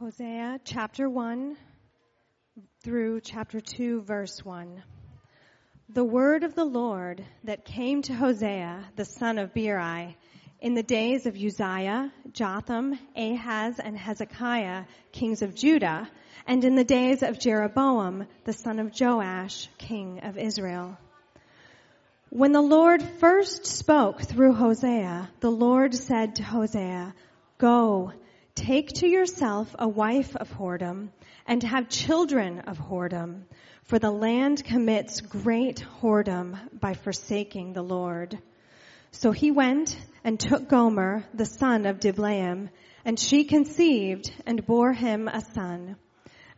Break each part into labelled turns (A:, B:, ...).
A: Hosea chapter 1 through chapter 2, verse 1. The word of the Lord that came to Hosea, the son of Beeri, in the days of Uzziah, Jotham, Ahaz, and Hezekiah, kings of Judah, and in the days of Jeroboam, the son of Joash, king of Israel. When the Lord first spoke through Hosea, the Lord said to Hosea, Go, take to yourself a wife of whoredom, and have children of whoredom, for the land commits great whoredom by forsaking the Lord. So he went and took Gomer, the son of Diblaim, and she conceived and bore him a son.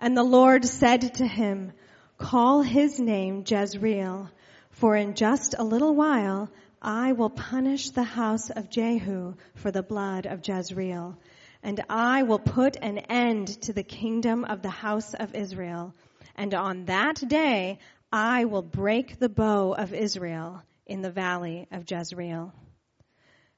A: And the Lord said to him, Call his name Jezreel, for in just a little while I will punish the house of Jehu for the blood of Jezreel, and I will put an end to the kingdom of the house of Israel. And on that day I will break the bow of Israel in the valley of Jezreel.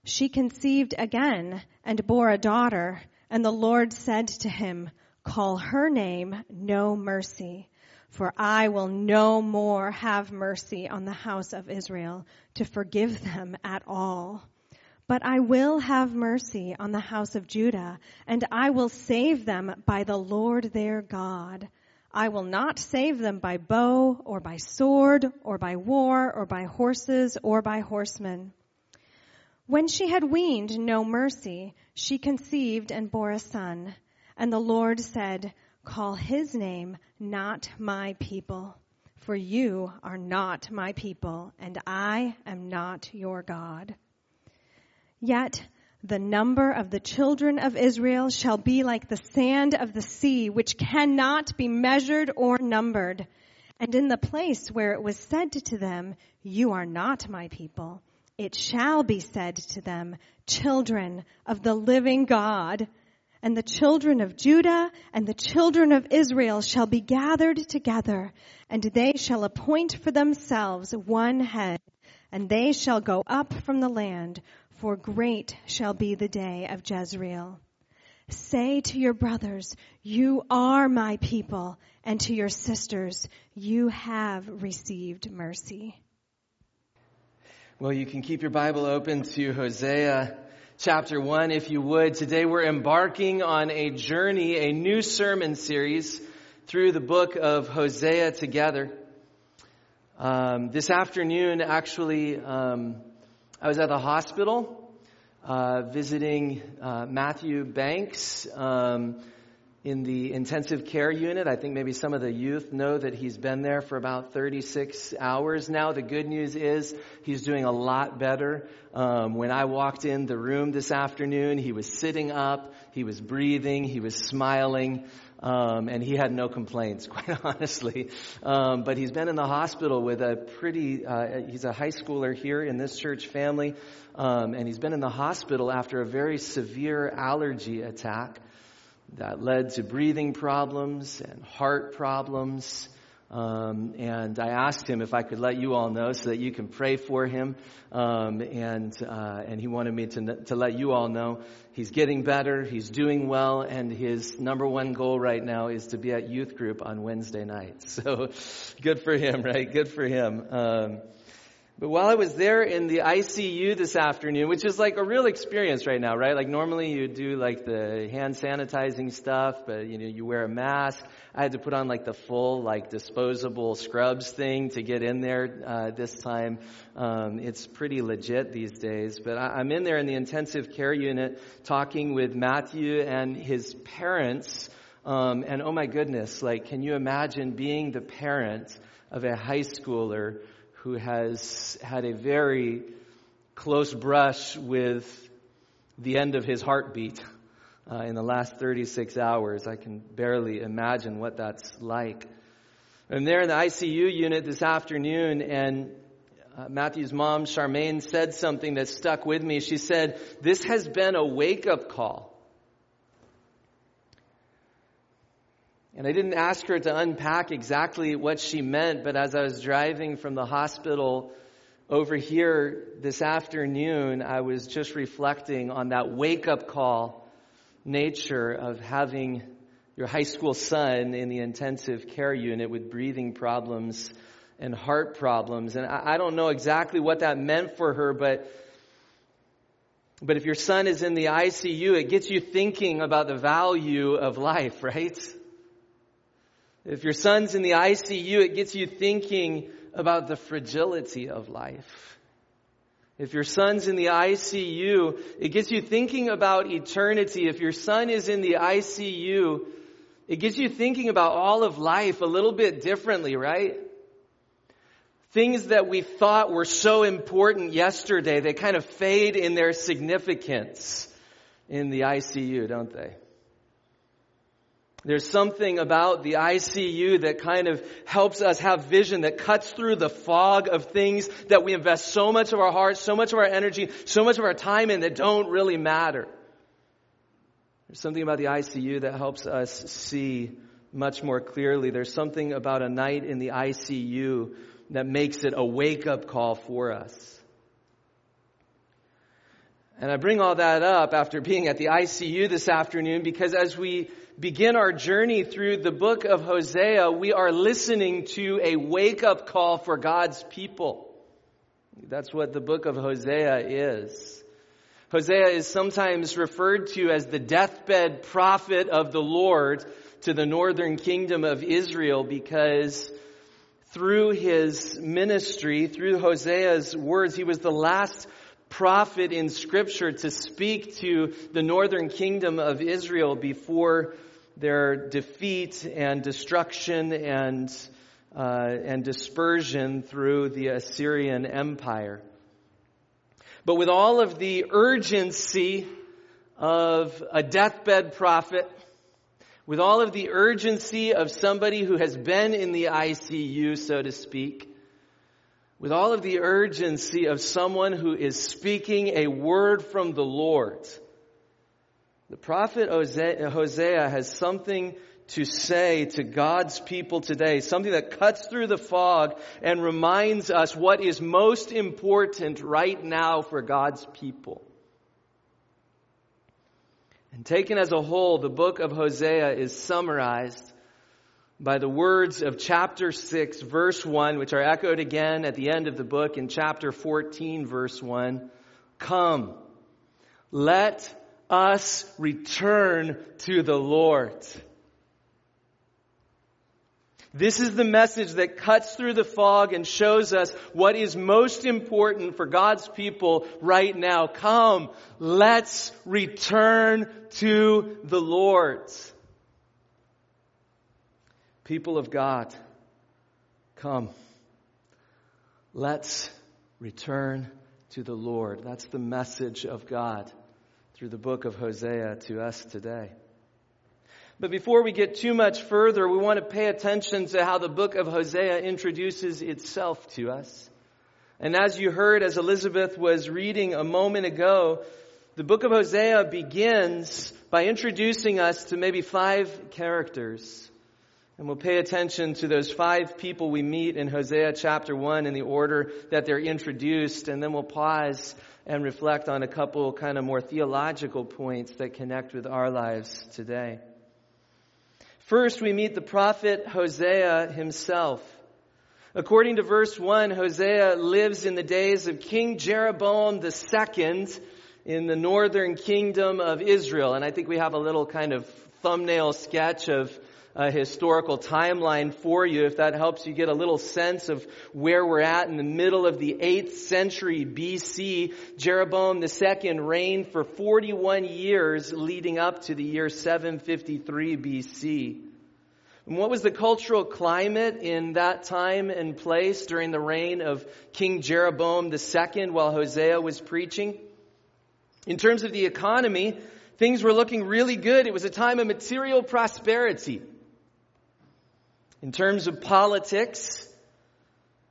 A: She conceived again and bore a daughter, and the Lord said to him, Call her name No Mercy, for I will no more have mercy on the house of Israel to forgive them at all. But I will have mercy on the house of Judah, and I will save them by the Lord their God. I will not save them by bow or by sword or by war or by horses or by horsemen. When she had weaned no mercy, she conceived and bore a son. And the Lord said, Call his name not my people, for you are not my people, and I am not your God. Yet the number of the children of Israel shall be like the sand of the sea, which cannot be measured or numbered. And in the place where it was said to them, You are not my people, it shall be said to them, Children of the living God. And the children of Judah and the children of Israel shall be gathered together, and they shall appoint for themselves one head, and they shall go up from the land, for great shall be the day of Jezreel. Say to your brothers, you are my people, and to your sisters, you have received mercy.
B: Well, you can keep your Bible open to Hosea chapter 1 if you would. Today we're embarking on a journey, a new sermon series through the book of Hosea together. Um, this afternoon, actually, um, I was at the hospital uh, visiting uh, Matthew Banks. Um, in the intensive care unit. I think maybe some of the youth know that he's been there for about 36 hours now. The good news is he's doing a lot better. Um, when I walked in the room this afternoon, he was sitting up, he was breathing, he was smiling. Um, and he had no complaints, quite honestly. Um, but he's been in the hospital with a pretty, uh, he's a high schooler here in this church family, um, and he's been in the hospital after a very severe allergy attack that led to breathing problems and heart problems. Um, and I asked him if I could let you all know so that you can pray for him. Um, and uh, and he wanted me to to let you all know he's getting better, he's doing well, and his number one goal right now is to be at youth group on Wednesday night. So good for him, right? Good for him. Um, but while I was there in the ICU this afternoon, which is like a real experience right now, right? Like normally you do like the hand sanitizing stuff, but you know, you wear a mask. I had to put on like the full like disposable scrubs thing to get in there, uh, this time. Um, it's pretty legit these days, but I, I'm in there in the intensive care unit talking with Matthew and his parents. Um, and oh my goodness, like, can you imagine being the parent of a high schooler who has had a very close brush with the end of his heartbeat uh, in the last 36 hours. I can barely imagine what that's like. I'm there in the ICU unit this afternoon, and uh, Matthew's mom, Charmaine, said something that stuck with me. She said, This has been a wake up call. And I didn't ask her to unpack exactly what she meant, but as I was driving from the hospital over here this afternoon, I was just reflecting on that wake up call nature of having your high school son in the intensive care unit with breathing problems and heart problems. And I, don't know exactly what that meant for her, but but if your son is in the ICU, it gets you thinking about the value of life, right? If your son's in the ICU, it gets you thinking about the fragility of life. If your son's in the ICU, it gets you thinking about eternity. If your son is in the ICU, it gets you thinking about all of life a little bit differently, right? Things that we thought were so important yesterday, they kind of fade in their significance in the ICU, don't they? There's something about the ICU that kind of helps us have vision that cuts through the fog of things that we invest so much of our heart, so much of our energy, so much of our time in that don't really matter. There's something about the ICU that helps us see much more clearly. There's something about a night in the ICU that makes it a wake up call for us. And I bring all that up after being at the ICU this afternoon because as we begin our journey through the book of Hosea, we are listening to a wake up call for God's people. That's what the book of Hosea is. Hosea is sometimes referred to as the deathbed prophet of the Lord to the northern kingdom of Israel because through his ministry, through Hosea's words, he was the last prophet in scripture to speak to the northern kingdom of Israel before their defeat and destruction and, uh, and dispersion through the Assyrian Empire. But with all of the urgency of a deathbed prophet, with all of the urgency of somebody who has been in the ICU, so to speak, with all of the urgency of someone who is speaking a word from the Lord, the prophet Hosea has something to say to God's people today, something that cuts through the fog and reminds us what is most important right now for God's people. And taken as a whole, the book of Hosea is summarized by the words of chapter 6, verse 1, which are echoed again at the end of the book in chapter 14, verse 1. Come, let us return to the Lord. This is the message that cuts through the fog and shows us what is most important for God's people right now. Come, let's return to the Lord. People of God, come. Let's return to the Lord. That's the message of God through the book of Hosea to us today. But before we get too much further, we want to pay attention to how the book of Hosea introduces itself to us. And as you heard, as Elizabeth was reading a moment ago, the book of Hosea begins by introducing us to maybe five characters. And we'll pay attention to those five people we meet in Hosea chapter 1 in the order that they're introduced, and then we'll pause and reflect on a couple kind of more theological points that connect with our lives today. First, we meet the prophet Hosea himself. According to verse 1, Hosea lives in the days of King Jeroboam II in the northern kingdom of Israel. And I think we have a little kind of thumbnail sketch of a historical timeline for you if that helps you get a little sense of where we're at in the middle of the 8th century BC. Jeroboam II reigned for 41 years leading up to the year 753 BC. And what was the cultural climate in that time and place during the reign of King Jeroboam II while Hosea was preaching? In terms of the economy, things were looking really good. It was a time of material prosperity. In terms of politics,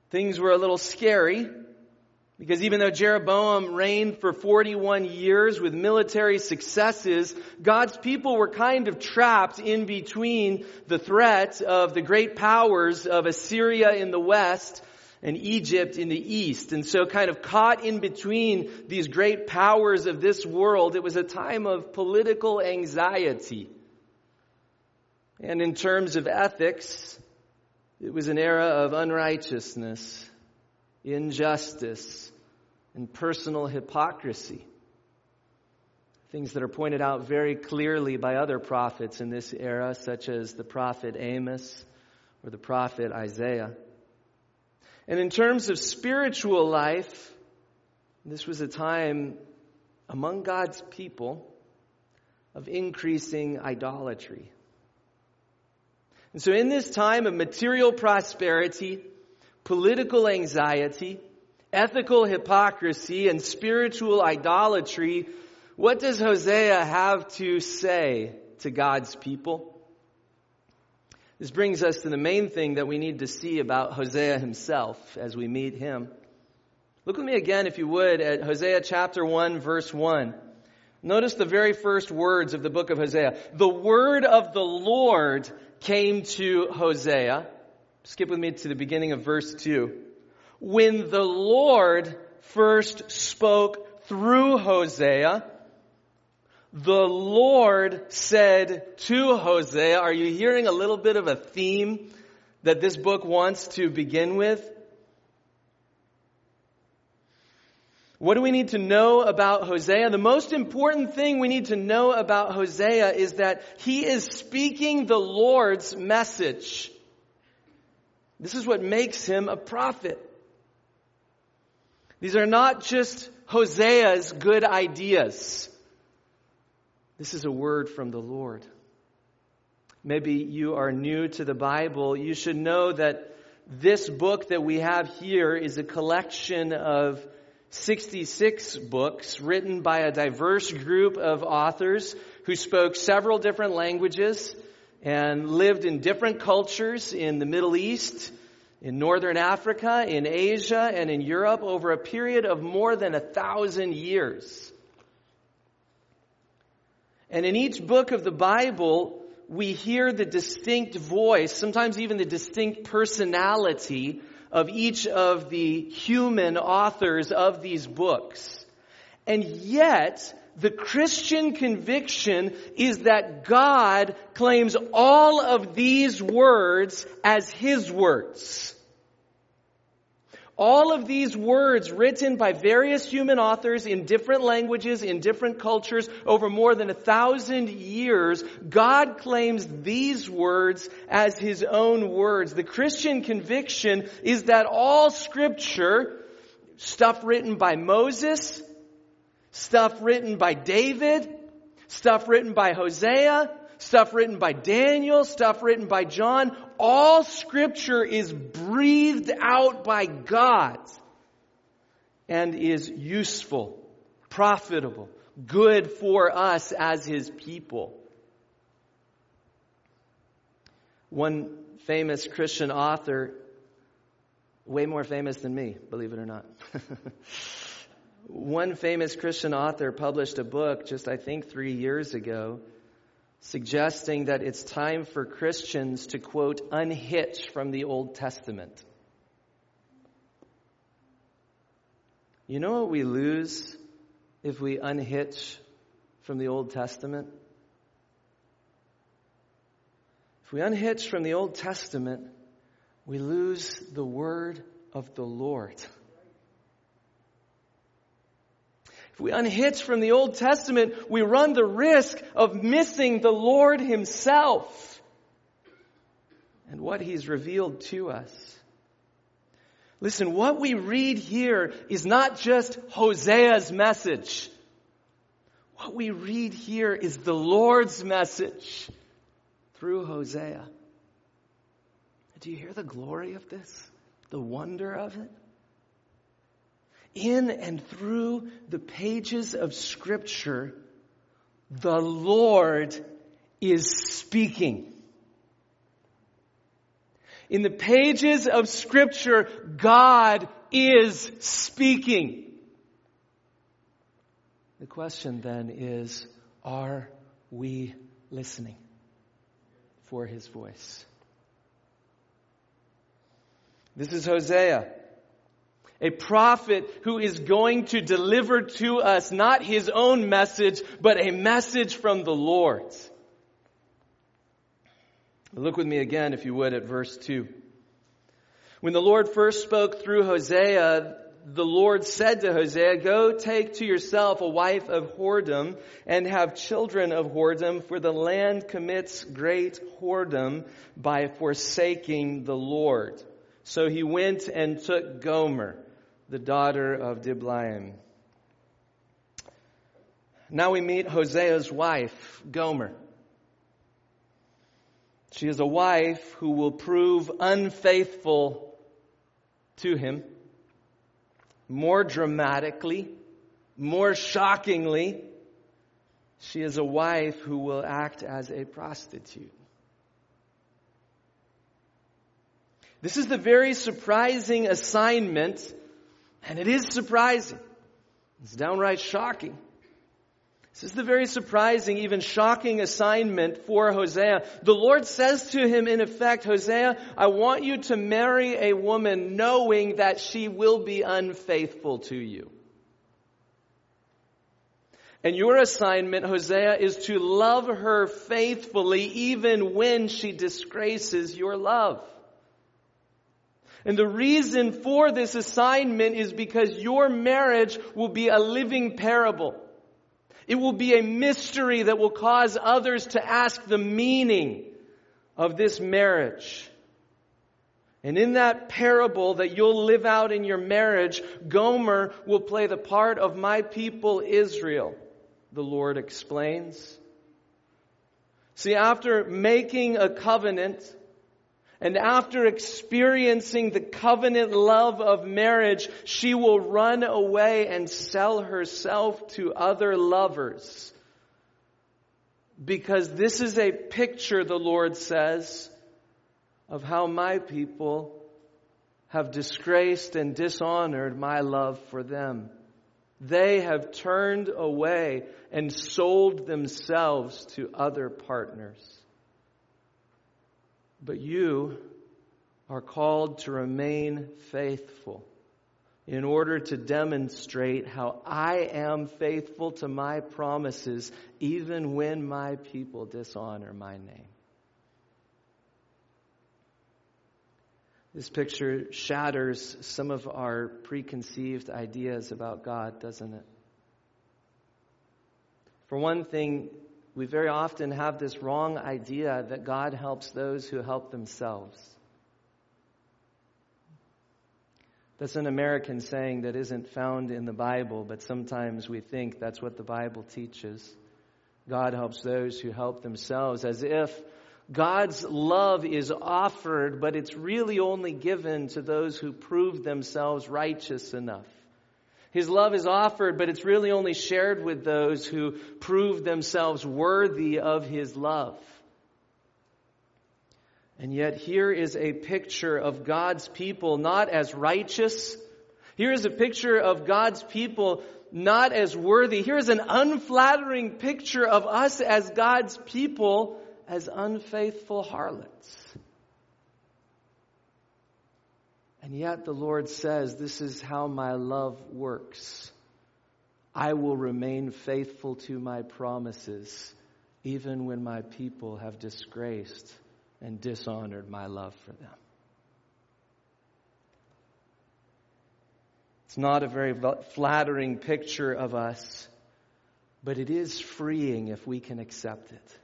B: things were a little scary because even though Jeroboam reigned for 41 years with military successes, God's people were kind of trapped in between the threat of the great powers of Assyria in the west and Egypt in the east. And so kind of caught in between these great powers of this world, it was a time of political anxiety. And in terms of ethics, it was an era of unrighteousness, injustice, and personal hypocrisy. Things that are pointed out very clearly by other prophets in this era, such as the prophet Amos or the prophet Isaiah. And in terms of spiritual life, this was a time among God's people of increasing idolatry. And so in this time of material prosperity, political anxiety, ethical hypocrisy, and spiritual idolatry, what does Hosea have to say to God's people? This brings us to the main thing that we need to see about Hosea himself as we meet him. Look with me again, if you would, at Hosea chapter 1, verse 1. Notice the very first words of the book of Hosea. The word of the Lord came to Hosea. Skip with me to the beginning of verse 2. When the Lord first spoke through Hosea, the Lord said to Hosea, are you hearing a little bit of a theme that this book wants to begin with? What do we need to know about Hosea? The most important thing we need to know about Hosea is that he is speaking the Lord's message. This is what makes him a prophet. These are not just Hosea's good ideas. This is a word from the Lord. Maybe you are new to the Bible. You should know that this book that we have here is a collection of 66 books written by a diverse group of authors who spoke several different languages and lived in different cultures in the Middle East, in Northern Africa, in Asia, and in Europe over a period of more than a thousand years. And in each book of the Bible, we hear the distinct voice, sometimes even the distinct personality of each of the human authors of these books. And yet, the Christian conviction is that God claims all of these words as His words. All of these words written by various human authors in different languages, in different cultures, over more than a thousand years, God claims these words as His own words. The Christian conviction is that all scripture, stuff written by Moses, stuff written by David, stuff written by Hosea, stuff written by Daniel, stuff written by John. All scripture is breathed out by God and is useful, profitable, good for us as his people. One famous Christian author, way more famous than me, believe it or not. One famous Christian author published a book just, I think, three years ago suggesting that it's time for Christians to, quote, unhitch from the Old Testament. You know what we lose if we unhitch from the Old Testament? If we unhitch from the Old Testament, we lose the word of the Lord. We unhitch from the Old Testament, we run the risk of missing the Lord Himself and what He's revealed to us. Listen, what we read here is not just Hosea's message. What we read here is the Lord's message through Hosea. Do you hear the glory of this? The wonder of it? In and through the pages of Scripture, the Lord is speaking. In the pages of Scripture, God is speaking. The question then is, are we listening for His voice? This is Hosea a prophet who is going to deliver to us not his own message, but a message from the Lord. Look with me again, if you would, at verse 2. When the Lord first spoke through Hosea, the Lord said to Hosea, Go take to yourself a wife of whoredom and have children of whoredom, for the land commits great whoredom by forsaking the Lord. So he went and took Gomer, the daughter of Diblaim. Now we meet Hosea's wife, Gomer. She is a wife who will prove unfaithful to him more dramatically, more shockingly. She is a wife who will act as a prostitute. This is the very surprising assignment, and it is surprising. It's downright shocking. This is the very surprising, even shocking assignment for Hosea. The Lord says to him, in effect, Hosea, I want you to marry a woman knowing that she will be unfaithful to you. And your assignment, Hosea, is to love her faithfully even when she disgraces your love. And the reason for this assignment is because your marriage will be a living parable. It will be a mystery that will cause others to ask the meaning of this marriage. And in that parable that you'll live out in your marriage, Gomer will play the part of my people Israel, the Lord explains. See, after making a covenant, and after experiencing the covenant love of marriage, she will run away and sell herself to other lovers. Because this is a picture, the Lord says, of how my people have disgraced and dishonored my love for them. They have turned away and sold themselves to other partners. But you are called to remain faithful in order to demonstrate how I am faithful to my promises even when my people dishonor my name. This picture shatters some of our preconceived ideas about God, doesn't it? For one thing, we very often have this wrong idea that God helps those who help themselves. That's an American saying that isn't found in the Bible, but sometimes we think that's what the Bible teaches. God helps those who help themselves, as if God's love is offered, but it's really only given to those who prove themselves righteous enough. His love is offered, but it's really only shared with those who prove themselves worthy of His love. And yet here is a picture of God's people not as righteous. Here is a picture of God's people not as worthy. Here is an unflattering picture of us as God's people as unfaithful harlots. And yet the Lord says, This is how my love works. I will remain faithful to my promises, even when my people have disgraced and dishonored my love for them. It's not a very flattering picture of us, but it is freeing if we can accept it.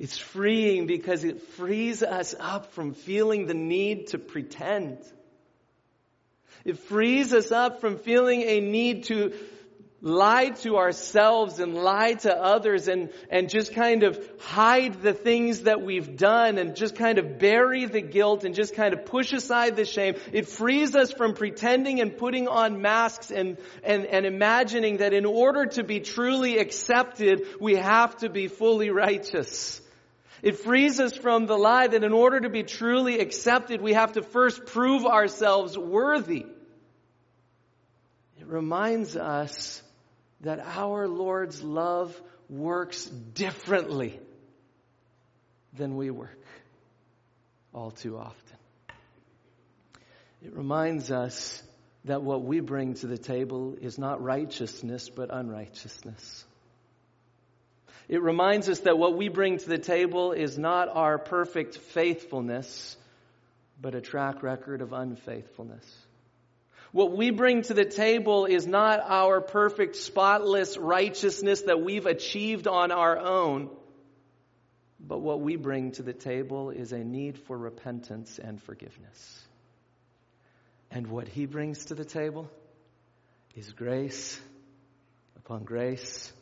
B: It's freeing because it frees us up from feeling the need to pretend. It frees us up from feeling a need to lie to ourselves and lie to others and, and just kind of hide the things that we've done and just kind of bury the guilt and just kind of push aside the shame. It frees us from pretending and putting on masks and, and, and imagining that in order to be truly accepted, we have to be fully righteous. It frees us from the lie that in order to be truly accepted, we have to first prove ourselves worthy. It reminds us that our Lord's love works differently than we work all too often. It reminds us that what we bring to the table is not righteousness, but unrighteousness. It reminds us that what we bring to the table is not our perfect faithfulness, but a track record of unfaithfulness. What we bring to the table is not our perfect, spotless righteousness that we've achieved on our own, but what we bring to the table is a need for repentance and forgiveness. And what he brings to the table is grace upon grace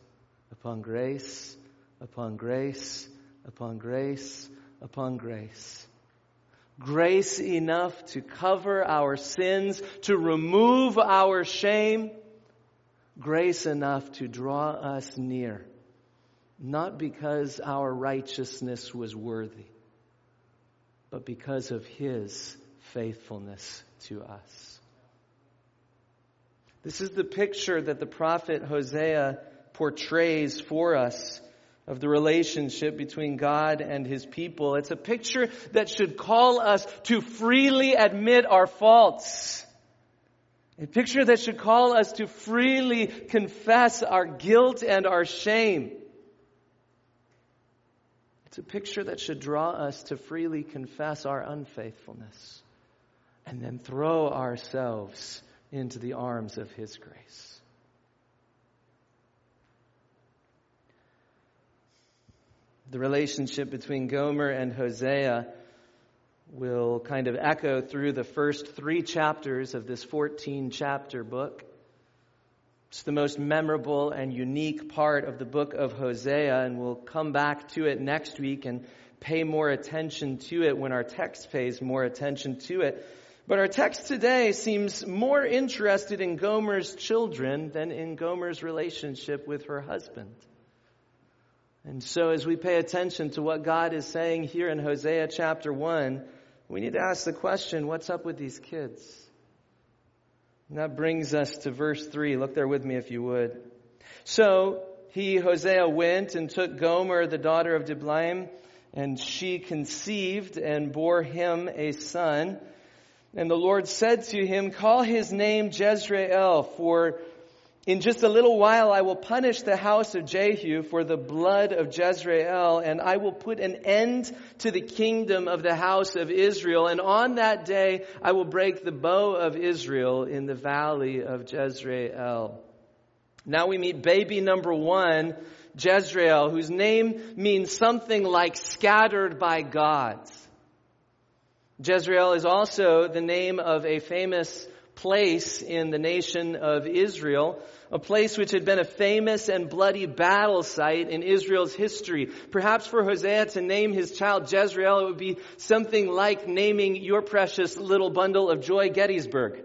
B: upon grace upon grace upon grace upon grace. Grace enough to cover our sins, to remove our shame, grace enough to draw us near, not because our righteousness was worthy, but because of His faithfulness to us. This is the picture that the prophet Hosea portrays for us of the relationship between God and His people. It's a picture that should call us to freely admit our faults. A picture that should call us to freely confess our guilt and our shame. It's a picture that should draw us to freely confess our unfaithfulness and then throw ourselves into the arms of His grace. The relationship between Gomer and Hosea will kind of echo through the first three chapters of this 14 chapter book. It's the most memorable and unique part of the book of Hosea, and we'll come back to it next week and pay more attention to it when our text pays more attention to it. But our text today seems more interested in Gomer's children than in Gomer's relationship with her husband. And so, as we pay attention to what God is saying here in Hosea chapter 1, we need to ask the question what's up with these kids? And that brings us to verse 3. Look there with me if you would. So, he, Hosea, went and took Gomer, the daughter of Diblaim, and she conceived and bore him a son. And the Lord said to him, Call his name Jezreel, for in just a little while I will punish the house of Jehu for the blood of Jezreel, and I will put an end to the kingdom of the house of Israel. And on that day I will break the bow of Israel in the valley of Jezreel. Now we meet baby number one, Jezreel, whose name means something like scattered by gods. Jezreel is also the name of a famous place in the nation of Israel a place which had been a famous and bloody battle site in Israel's history. Perhaps for Hosea to name his child Jezreel, it would be something like naming your precious little bundle of joy Gettysburg.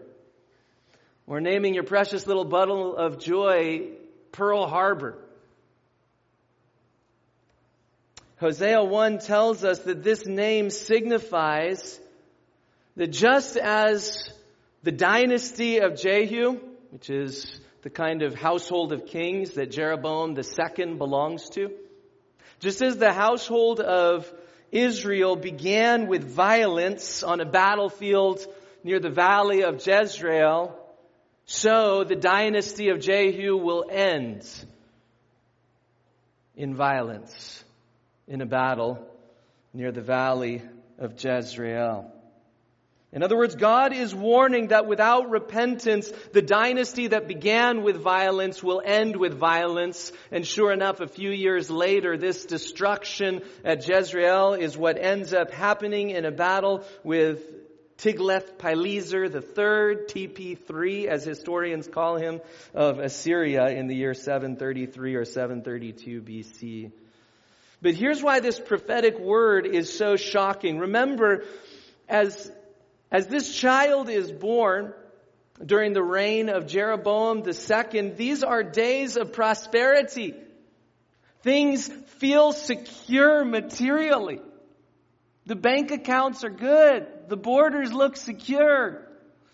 B: Or naming your precious little bundle of joy Pearl Harbor. Hosea 1 tells us that this name signifies that just as the dynasty of Jehu, which is the kind of household of kings that Jeroboam II belongs to. Just as the household of Israel began with violence on a battlefield near the valley of Jezreel, so the dynasty of Jehu will end in violence in a battle near the valley of Jezreel. In other words, God is warning that without repentance, the dynasty that began with violence will end with violence. And sure enough, a few years later, this destruction at Jezreel is what ends up happening in a battle with Tiglath-Pileser III, TP3, as historians call him, of Assyria in the year 733 or 732 BC. But here's why this prophetic word is so shocking. Remember, as as this child is born during the reign of Jeroboam II, these are days of prosperity. Things feel secure materially. The bank accounts are good. The borders look secure.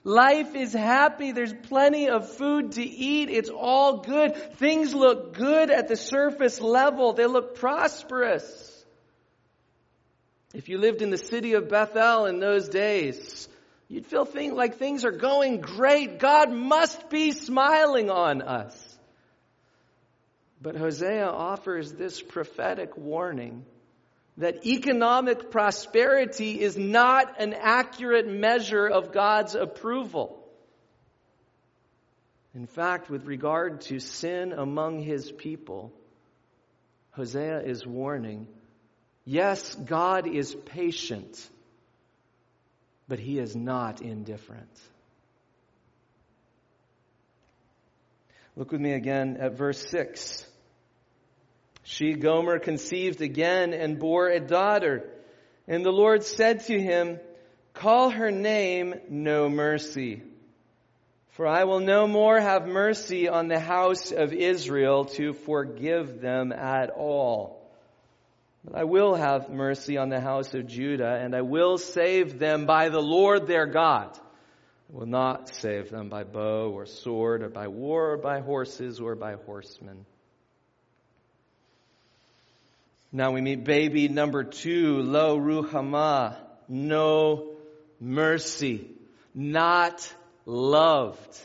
B: Life is happy. There's plenty of food to eat. It's all good. Things look good at the surface level. They look prosperous. If you lived in the city of Bethel in those days, you'd feel think, like things are going great. God must be smiling on us. But Hosea offers this prophetic warning that economic prosperity is not an accurate measure of God's approval. In fact, with regard to sin among his people, Hosea is warning yes, God is patient, but he is not indifferent. Look with me again at verse 6. She, Gomer, conceived again and bore a daughter. And the Lord said to him, Call her name No Mercy. For I will no more have mercy on the house of Israel to forgive them at all. I will have mercy on the house of Judah, and I will save them by the Lord their God. I will not save them by bow or sword or by war or by horses or by horsemen. Now we meet baby number two, Lo Ruhama, no mercy, not loved.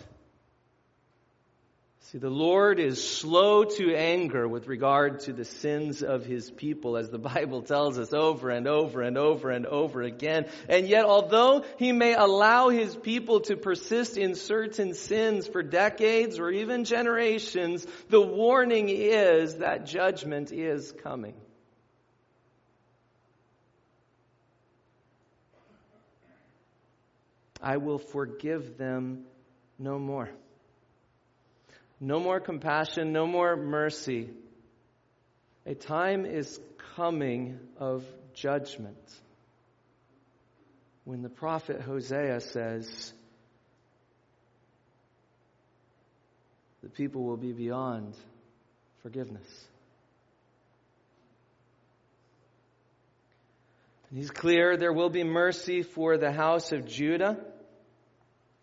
B: See, the Lord is slow to anger with regard to the sins of his people, as the Bible tells us over and over and over and over again. And yet, although he may allow his people to persist in certain sins for decades or even generations, the warning is that judgment is coming. I will forgive them no more. No more compassion, no more mercy. A time is coming of judgment when the prophet Hosea says, the people will be beyond forgiveness. And he's clear there will be mercy for the house of Judah.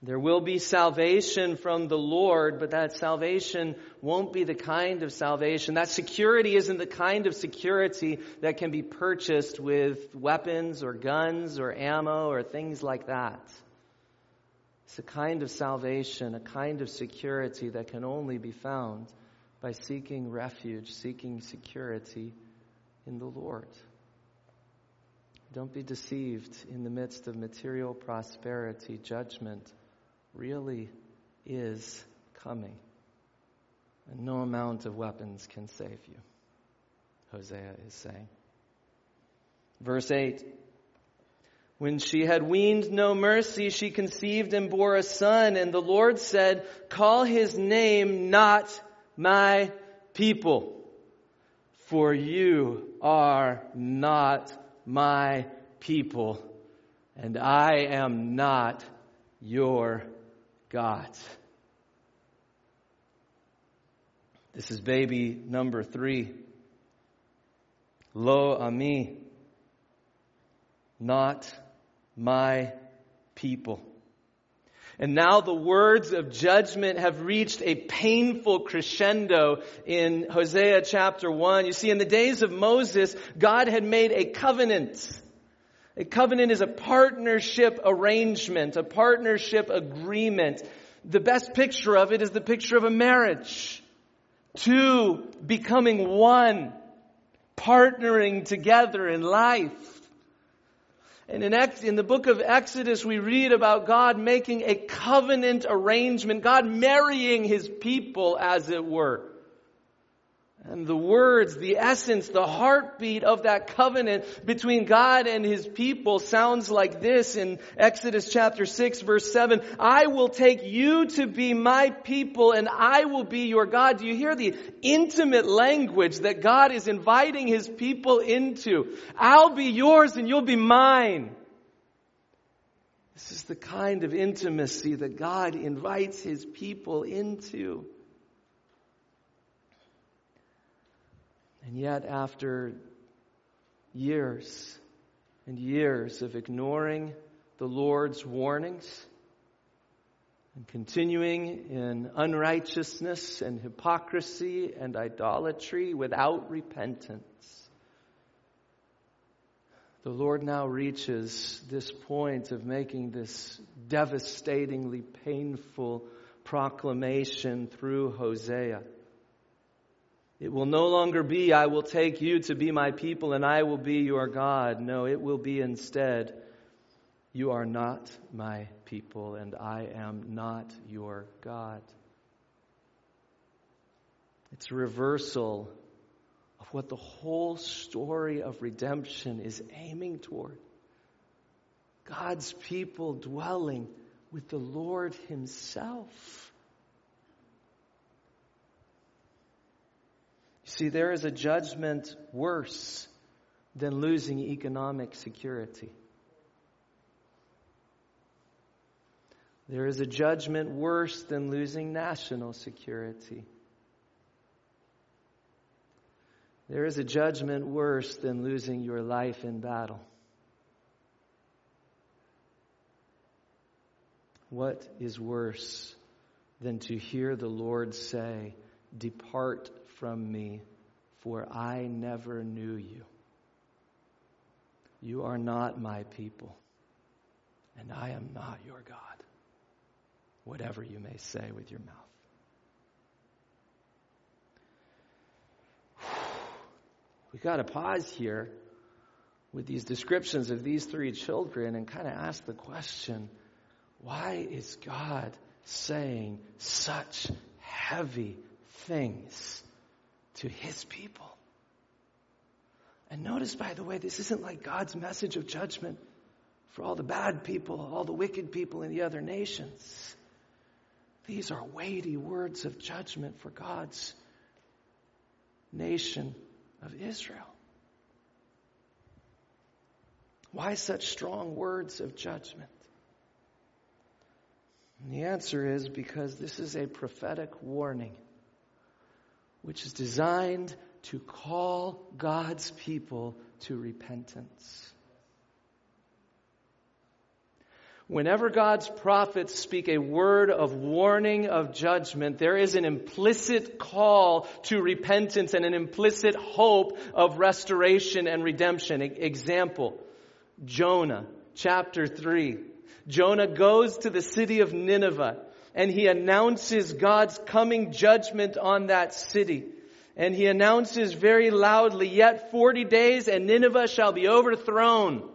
B: There will be salvation from the Lord, but that salvation won't be the kind of salvation. That security isn't the kind of security that can be purchased with weapons or guns or ammo or things like that. It's a kind of salvation, a kind of security that can only be found by seeking refuge, seeking security in the Lord. Don't be deceived in the midst of material prosperity, judgment really is coming. And no amount of weapons can save you, Hosea is saying. Verse 8 When she had weaned no mercy, she conceived and bore a son, and the Lord said, Call his name not my people, for you are not my people, and I am not your God. This is baby number three. Lo Ammi, not my people. And now the words of judgment have reached a painful crescendo in Hosea chapter 1. You see, in the days of Moses, God had made a covenant a covenant is a partnership arrangement, a partnership agreement. The best picture of it is the picture of a marriage. Two becoming one, partnering together in life. And in, Ex- in the book of Exodus, we read about God making a covenant arrangement, God marrying his people, as it were. And the words, the essence, the heartbeat of that covenant between God and His people sounds like this in Exodus chapter 6 verse 7. I will take you to be my people and I will be your God. Do you hear the intimate language that God is inviting His people into? I'll be yours and you'll be mine. This is the kind of intimacy that God invites His people into. And yet, after years and years of ignoring the Lord's warnings and continuing in unrighteousness and hypocrisy and idolatry without repentance, the Lord now reaches this point of making this devastatingly painful proclamation through Hosea. It will no longer be, I will take you to be my people and I will be your God. No, it will be instead, you are not my people and I am not your God. It's a reversal of what the whole story of redemption is aiming toward. God's people dwelling with the Lord Himself. See, there is a judgment worse than losing economic security. There is a judgment worse than losing national security. There is a judgment worse than losing your life in battle. What is worse than to hear the Lord say, Depart from me, for I never knew you. You are not my people, and I am not your God, whatever you may say with your mouth. We've got to pause here with these descriptions of these three children and kind of ask the question why is God saying such heavy things to his people. And notice, by the way, this isn't like God's message of judgment for all the bad people, all the wicked people in the other nations. These are weighty words of judgment for God's nation of Israel. Why such strong words of judgment? And the answer is because this is a prophetic warning which is designed to call God's people to repentance. Whenever God's prophets speak a word of warning of judgment, there is an implicit call to repentance and an implicit hope of restoration and redemption. Example, Jonah, chapter 3. Jonah goes to the city of Nineveh and he announces God's coming judgment on that city. And he announces very loudly, yet 40 days and Nineveh shall be overthrown.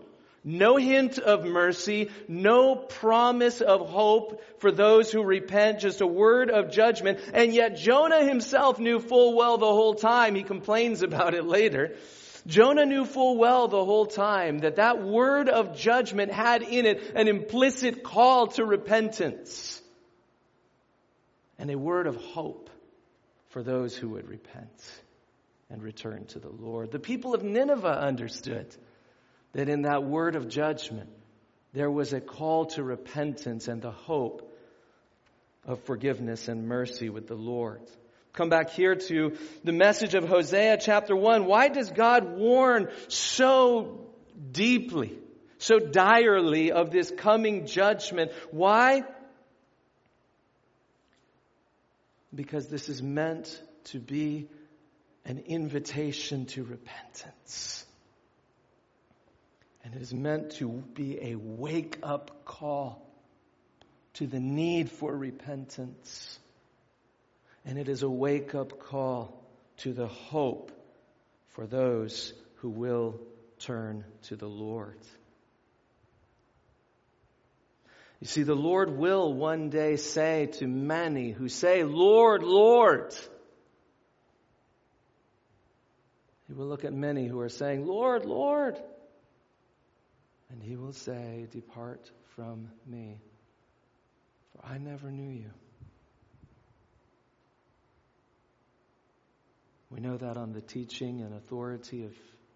B: No hint of mercy, no promise of hope for those who repent, just a word of judgment. And yet Jonah himself knew full well the whole time, he complains about it later. Jonah knew full well the whole time that that word of judgment had in it an implicit call to repentance and a word of hope for those who would repent and return to the Lord. The people of Nineveh understood that in that word of judgment, there was a call to repentance and the hope of forgiveness and mercy with the Lord. Come back here to the message of Hosea chapter 1. Why does God warn so deeply, so direly of this coming judgment? Why? Because this is meant to be an invitation to repentance. And it is meant to be a wake up call to the need for repentance. And it is a wake up call to the hope for those who will turn to the Lord. You see, the Lord will one day say to many who say, Lord, Lord. He will look at many who are saying, Lord, Lord. And he will say, Depart from me, for I never knew you. We know that on the teaching and authority of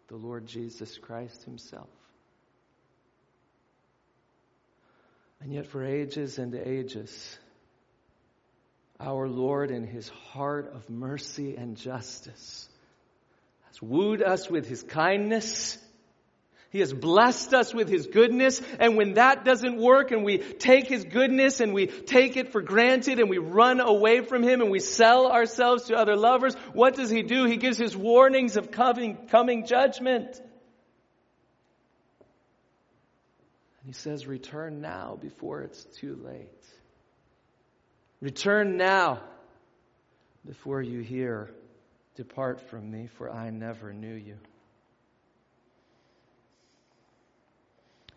B: the Lord Jesus Christ himself. And yet, for ages and ages, our Lord, in his heart of mercy and justice, has wooed us with his kindness. He has blessed us with his goodness. And when that doesn't work and we take his goodness and we take it for granted and we run away from him and we sell ourselves to other lovers, what does he do? He gives his warnings of coming, coming judgment. He says, Return now before it's too late. Return now before you hear Depart from me, for I never knew you.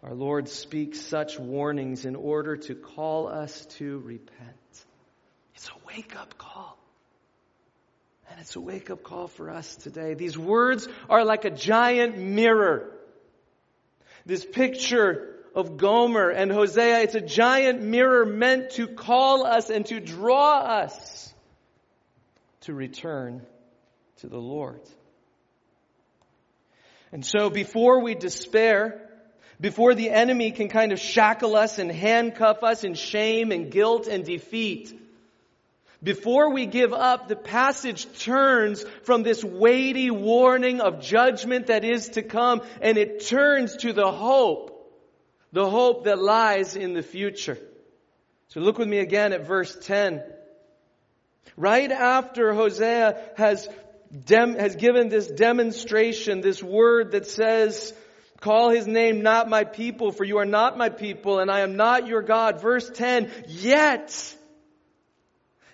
B: Our Lord speaks such warnings in order to call us to repent. It's a wake up call. And it's a wake up call for us today. These words are like a giant mirror. This picture of Gomer and Hosea, it's a giant mirror meant to call us and to draw us to return to the Lord. And so before we despair, before the enemy can kind of shackle us and handcuff us in shame and guilt and defeat, before we give up, the passage turns from this weighty warning of judgment that is to come and it turns to the hope, the hope that lies in the future. So look with me again at verse 10. Right after Hosea has, dem- has given this demonstration, this word that says, Call his name not my people, for you are not my people, and I am not your God. Verse 10, yet,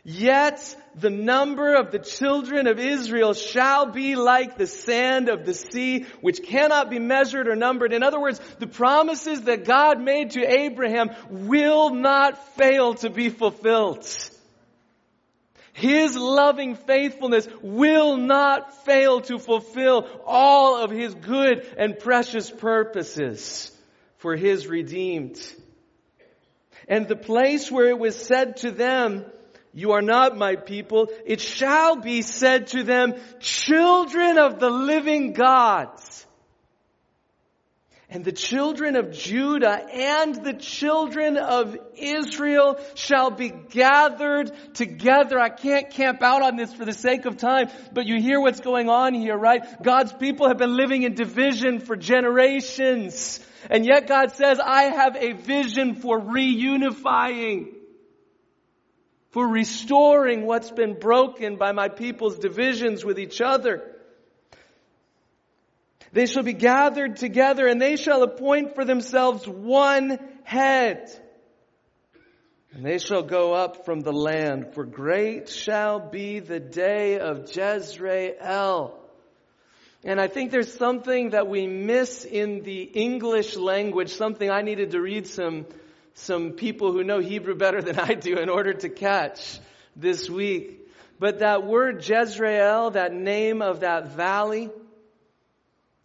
B: yet the number of the children of Israel shall be like the sand of the sea, which cannot be measured or numbered. In other words, the promises that God made to Abraham will not fail to be fulfilled. His loving faithfulness will not fail to fulfill all of His good and precious purposes for His redeemed. And the place where it was said to them, you are not my people, it shall be said to them, children of the living gods. And the children of Judah and the children of Israel shall be gathered together. I can't camp out on this for the sake of time, but you hear what's going on here, right? God's people have been living in division for generations. And yet God says, I have a vision for reunifying, for restoring what's been broken by my people's divisions with each other. They shall be gathered together and they shall appoint for themselves one head. And they shall go up from the land, for great shall be the day of Jezreel. And I think there's something that we miss in the English language, something I needed to read some, some people who know Hebrew better than I do in order to catch this week. But that word Jezreel, that name of that valley,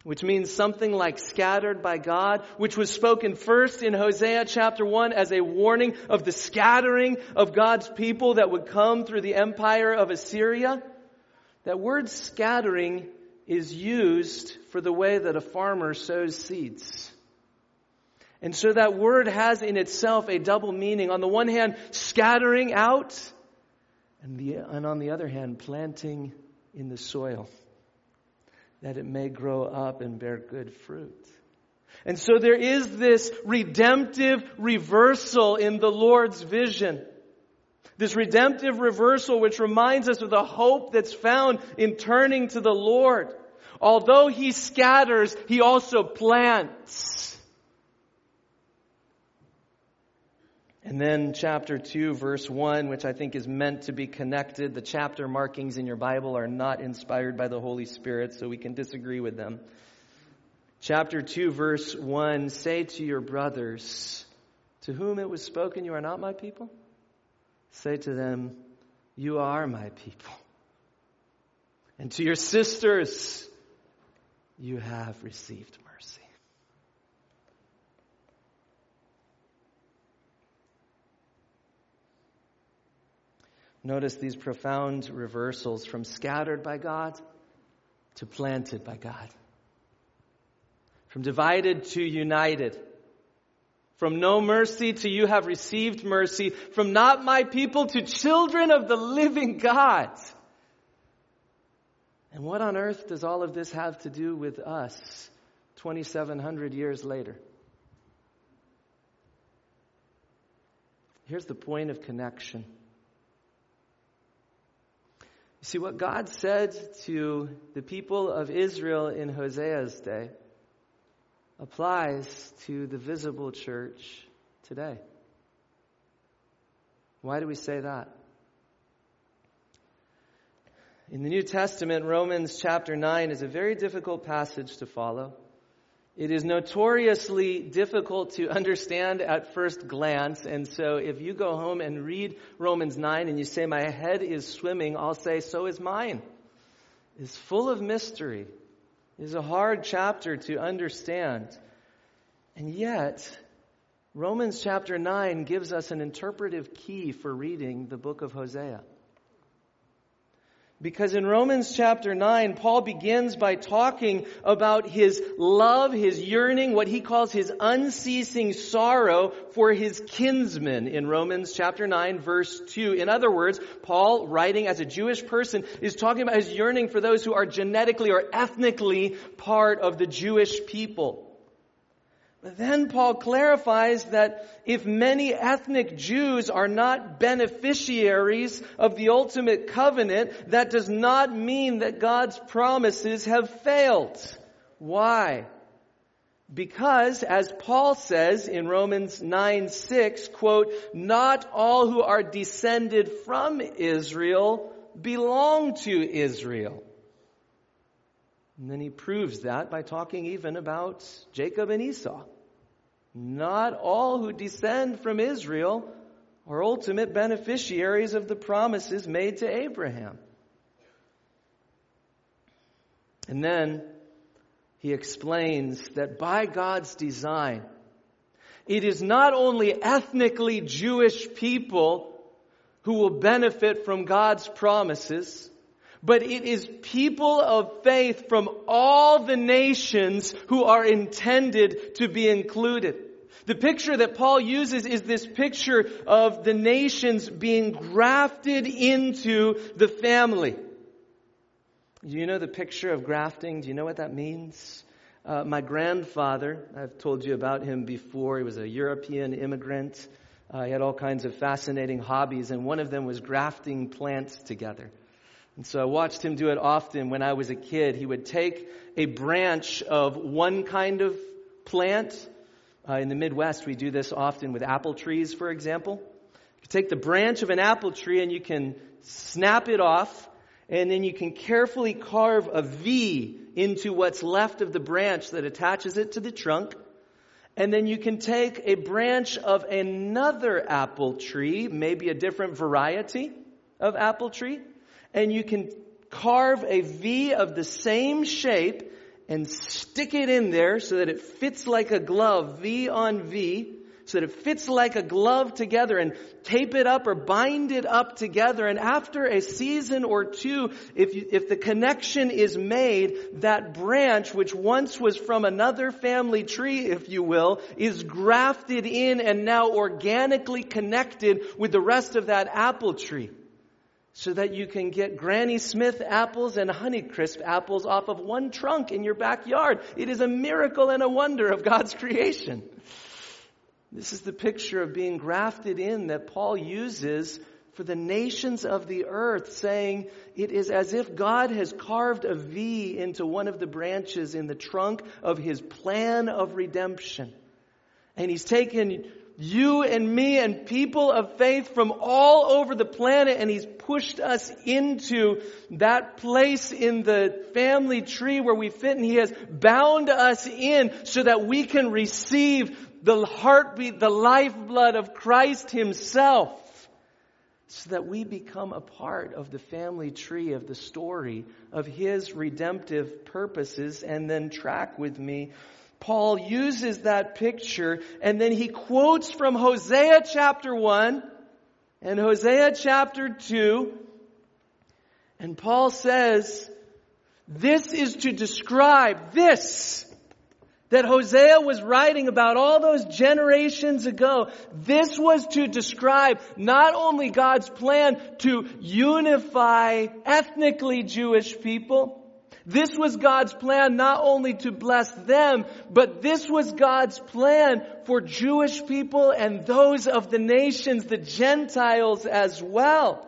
B: which means something like scattered by God, which was spoken first in Hosea chapter 1 as a warning of the scattering of God's people that would come through the empire of Assyria. That word scattering is used for the way that a farmer sows seeds. And so that word has in itself a double meaning. On the one hand, scattering out, and, the, and on the other hand, planting in the soil that it may grow up and bear good fruit. And so there is this redemptive reversal in the Lord's vision. This redemptive reversal which reminds us of the hope that's found in turning to the Lord. Although He scatters, He also plants. And then chapter 2, verse 1, which I think is meant to be connected. The chapter markings in your Bible are not inspired by the Holy Spirit, so we can disagree with them. Chapter 2, verse 1 Say to your brothers, to whom it was spoken, You are not my people. Say to them, You are my people. And to your sisters, You have received mercy. Notice these profound reversals from scattered by God to planted by God. From divided to united. From no mercy to you have received mercy. From not my people to children of the living God. And what on earth does all of this have to do with us 2,700 years later? Here's the point of connection. See, what God said to the people of Israel in Hosea's day applies to the visible church today. Why do we say that? In the New Testament, Romans chapter 9 is a very difficult passage to follow. It is notoriously difficult to understand at first glance, and so if you go home and read Romans 9 and you say, My head is swimming, I'll say, So is mine. It's full of mystery. It's a hard chapter to understand. And yet, Romans chapter 9 gives us an interpretive key for reading the book of Hosea. Because in Romans chapter 9, Paul begins by talking about his love, his yearning, what he calls his unceasing sorrow for his kinsmen in Romans chapter 9 verse 2. In other words, Paul, writing as a Jewish person, is talking about his yearning for those who are genetically or ethnically part of the Jewish people. Then Paul clarifies that if many ethnic Jews are not beneficiaries of the ultimate covenant, that does not mean that God's promises have failed. Why? Because, as Paul says in Romans 9 6, quote, not all who are descended from Israel belong to Israel. And then he proves that by talking even about Jacob and Esau. Not all who descend from Israel are ultimate beneficiaries of the promises made to Abraham. And then he explains that by God's design, it is not only ethnically Jewish people who will benefit from God's promises, but it is people of faith from all the nations who are intended to be included. The picture that Paul uses is this picture of the nations being grafted into the family. Do you know the picture of grafting? Do you know what that means? Uh, my grandfather, I've told you about him before, he was a European immigrant. Uh, he had all kinds of fascinating hobbies, and one of them was grafting plants together. And so I watched him do it often when I was a kid. He would take a branch of one kind of plant uh, in the Midwest, we do this often with apple trees, for example. You take the branch of an apple tree and you can snap it off, and then you can carefully carve a V into what's left of the branch that attaches it to the trunk. And then you can take a branch of another apple tree, maybe a different variety of apple tree, and you can carve a V of the same shape and stick it in there so that it fits like a glove, V on V, so that it fits like a glove together and tape it up or bind it up together. And after a season or two, if, you, if the connection is made, that branch, which once was from another family tree, if you will, is grafted in and now organically connected with the rest of that apple tree so that you can get Granny Smith apples and Honeycrisp apples off of one trunk in your backyard. It is a miracle and a wonder of God's creation. This is the picture of being grafted in that Paul uses for the nations of the earth, saying it is as if God has carved a V into one of the branches in the trunk of his plan of redemption. And he's taken you and me and people of faith from all over the planet and he's pushed us into that place in the family tree where we fit and he has bound us in so that we can receive the heartbeat, the lifeblood of Christ himself so that we become a part of the family tree of the story of his redemptive purposes and then track with me Paul uses that picture and then he quotes from Hosea chapter 1 and Hosea chapter 2. And Paul says, this is to describe this that Hosea was writing about all those generations ago. This was to describe not only God's plan to unify ethnically Jewish people, this was God's plan not only to bless them, but this was God's plan for Jewish people and those of the nations, the Gentiles as well.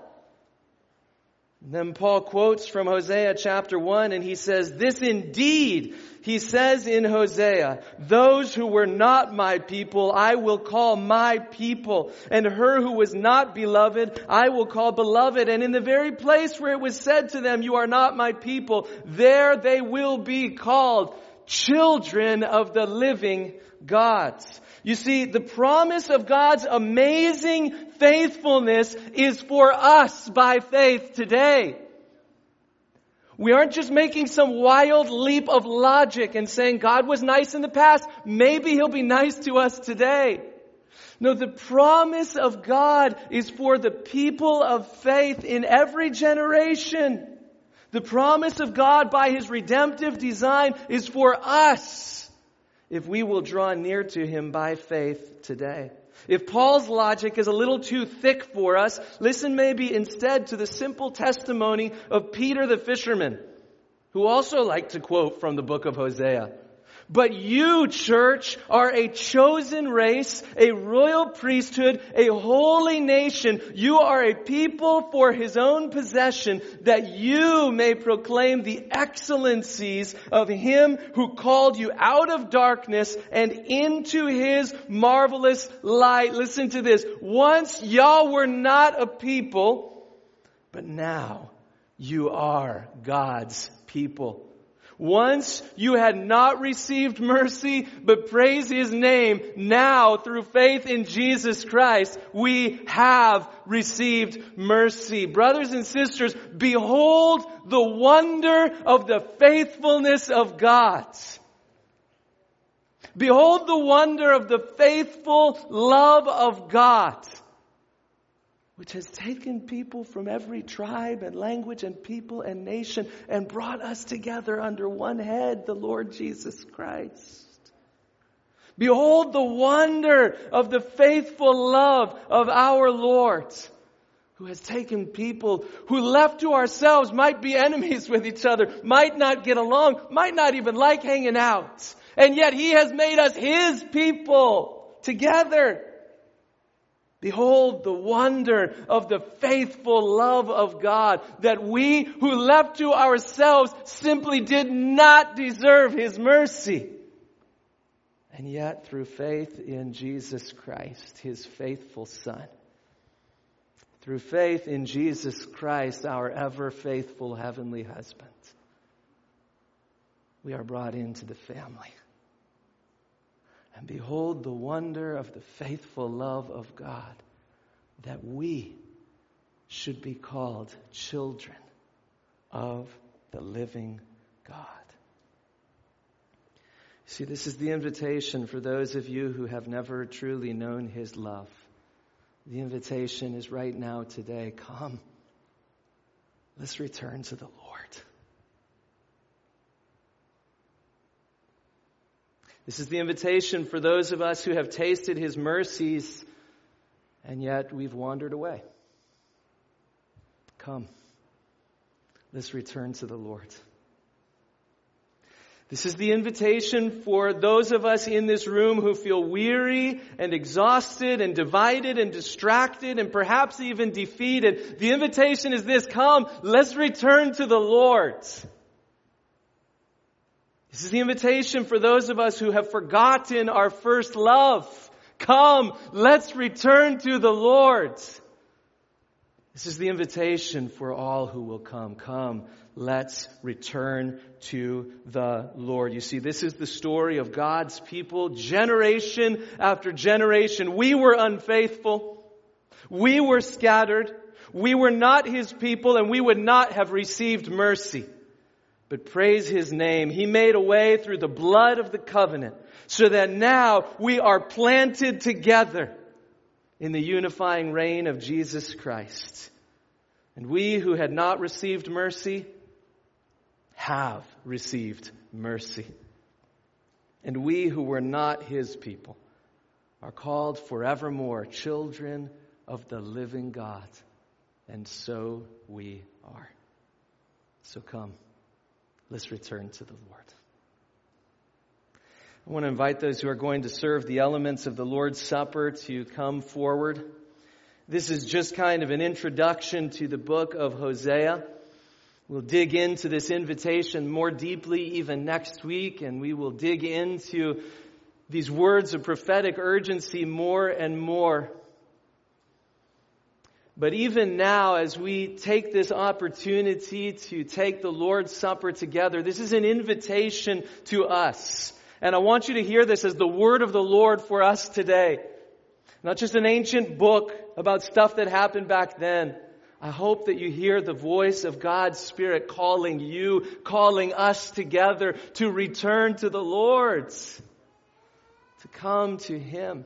B: Then Paul quotes from Hosea chapter 1 and he says, This indeed, he says in Hosea, those who were not my people, I will call my people. And her who was not beloved, I will call beloved. And in the very place where it was said to them, You are not my people, there they will be called children of the living God. You see, the promise of God's amazing faithfulness is for us by faith today. We aren't just making some wild leap of logic and saying God was nice in the past, maybe He'll be nice to us today. No, the promise of God is for the people of faith in every generation. The promise of God by His redemptive design is for us if we will draw near to Him by faith today. If Paul's logic is a little too thick for us, listen maybe instead to the simple testimony of Peter the fisherman, who also liked to quote from the book of Hosea. But you, church, are a chosen race, a royal priesthood, a holy nation. You are a people for his own possession that you may proclaim the excellencies of him who called you out of darkness and into his marvelous light. Listen to this. Once y'all were not a people, but now you are God's people. Once you had not received mercy, but praise His name. Now, through faith in Jesus Christ, we have received mercy. Brothers and sisters, behold the wonder of the faithfulness of God. Behold the wonder of the faithful love of God which has taken people from every tribe and language and people and nation and brought us together under one head, the Lord Jesus Christ. Behold the wonder of the faithful love of our Lord, who has taken people who left to ourselves might be enemies with each other, might not get along, might not even like hanging out. And yet he has made us his people together. Behold the wonder of the faithful love of God that we who left to ourselves simply did not deserve His mercy. And yet through faith in Jesus Christ, His faithful Son, through faith in Jesus Christ, our ever faithful heavenly husband, we are brought into the family. And behold the wonder of the faithful love of God that we should be called children of the living God. See, this is the invitation for those of you who have never truly known His love. The invitation is right now today. Come. Let's return to the Lord. This is the invitation for those of us who have tasted his mercies and yet we've wandered away. Come, let's return to the Lord. This is the invitation for those of us in this room who feel weary and exhausted and divided and distracted and perhaps even defeated. The invitation is this, come, let's return to the Lord. This is the invitation for those of us who have forgotten our first love. Come, let's return to the Lord. This is the invitation for all who will come. Come, let's return to the Lord. You see, this is the story of God's people, generation after generation. We were unfaithful. We were scattered. We were not His people and we would not have received mercy. But praise His name. He made a way through the blood of the covenant so that now we are planted together in the unifying reign of Jesus Christ. And we who had not received mercy have received mercy. And we who were not his people are called forevermore children of the living God. And so we are. So come, let's return to the Lord. I want to invite those who are going to serve the elements of the Lord's Supper to come forward. This is just kind of an introduction to the book of Hosea. We'll dig into this invitation more deeply even next week, and we will dig into these words of prophetic urgency more and more. But even now, as we take this opportunity to take the Lord's Supper together, this is an invitation to us. And I want you to hear this as the word of the Lord for us today. Not just an ancient book about stuff that happened back then. I hope that you hear the voice of God's Spirit calling you, calling us together to return to the Lord's, to come to Him.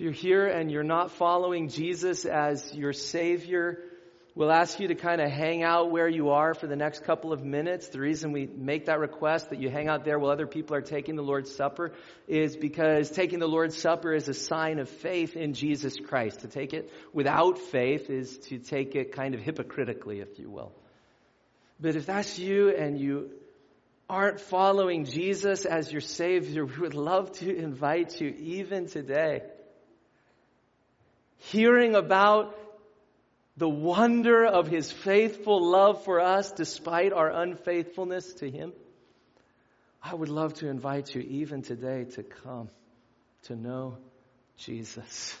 B: If you're here and you're not following Jesus as your Savior, We'll ask you to kind of hang out where you are for the next couple of minutes. The reason we make that request that you hang out there while other people are taking the Lord's Supper is because taking the Lord's Supper is a sign of faith in Jesus Christ. To take it without faith is to take it kind of hypocritically, if you will. But if that's you and you aren't following Jesus as your Savior, we would love to invite you even today. Hearing about the wonder of his faithful love for us despite our unfaithfulness to him, I would love to invite you even today to come to know Jesus.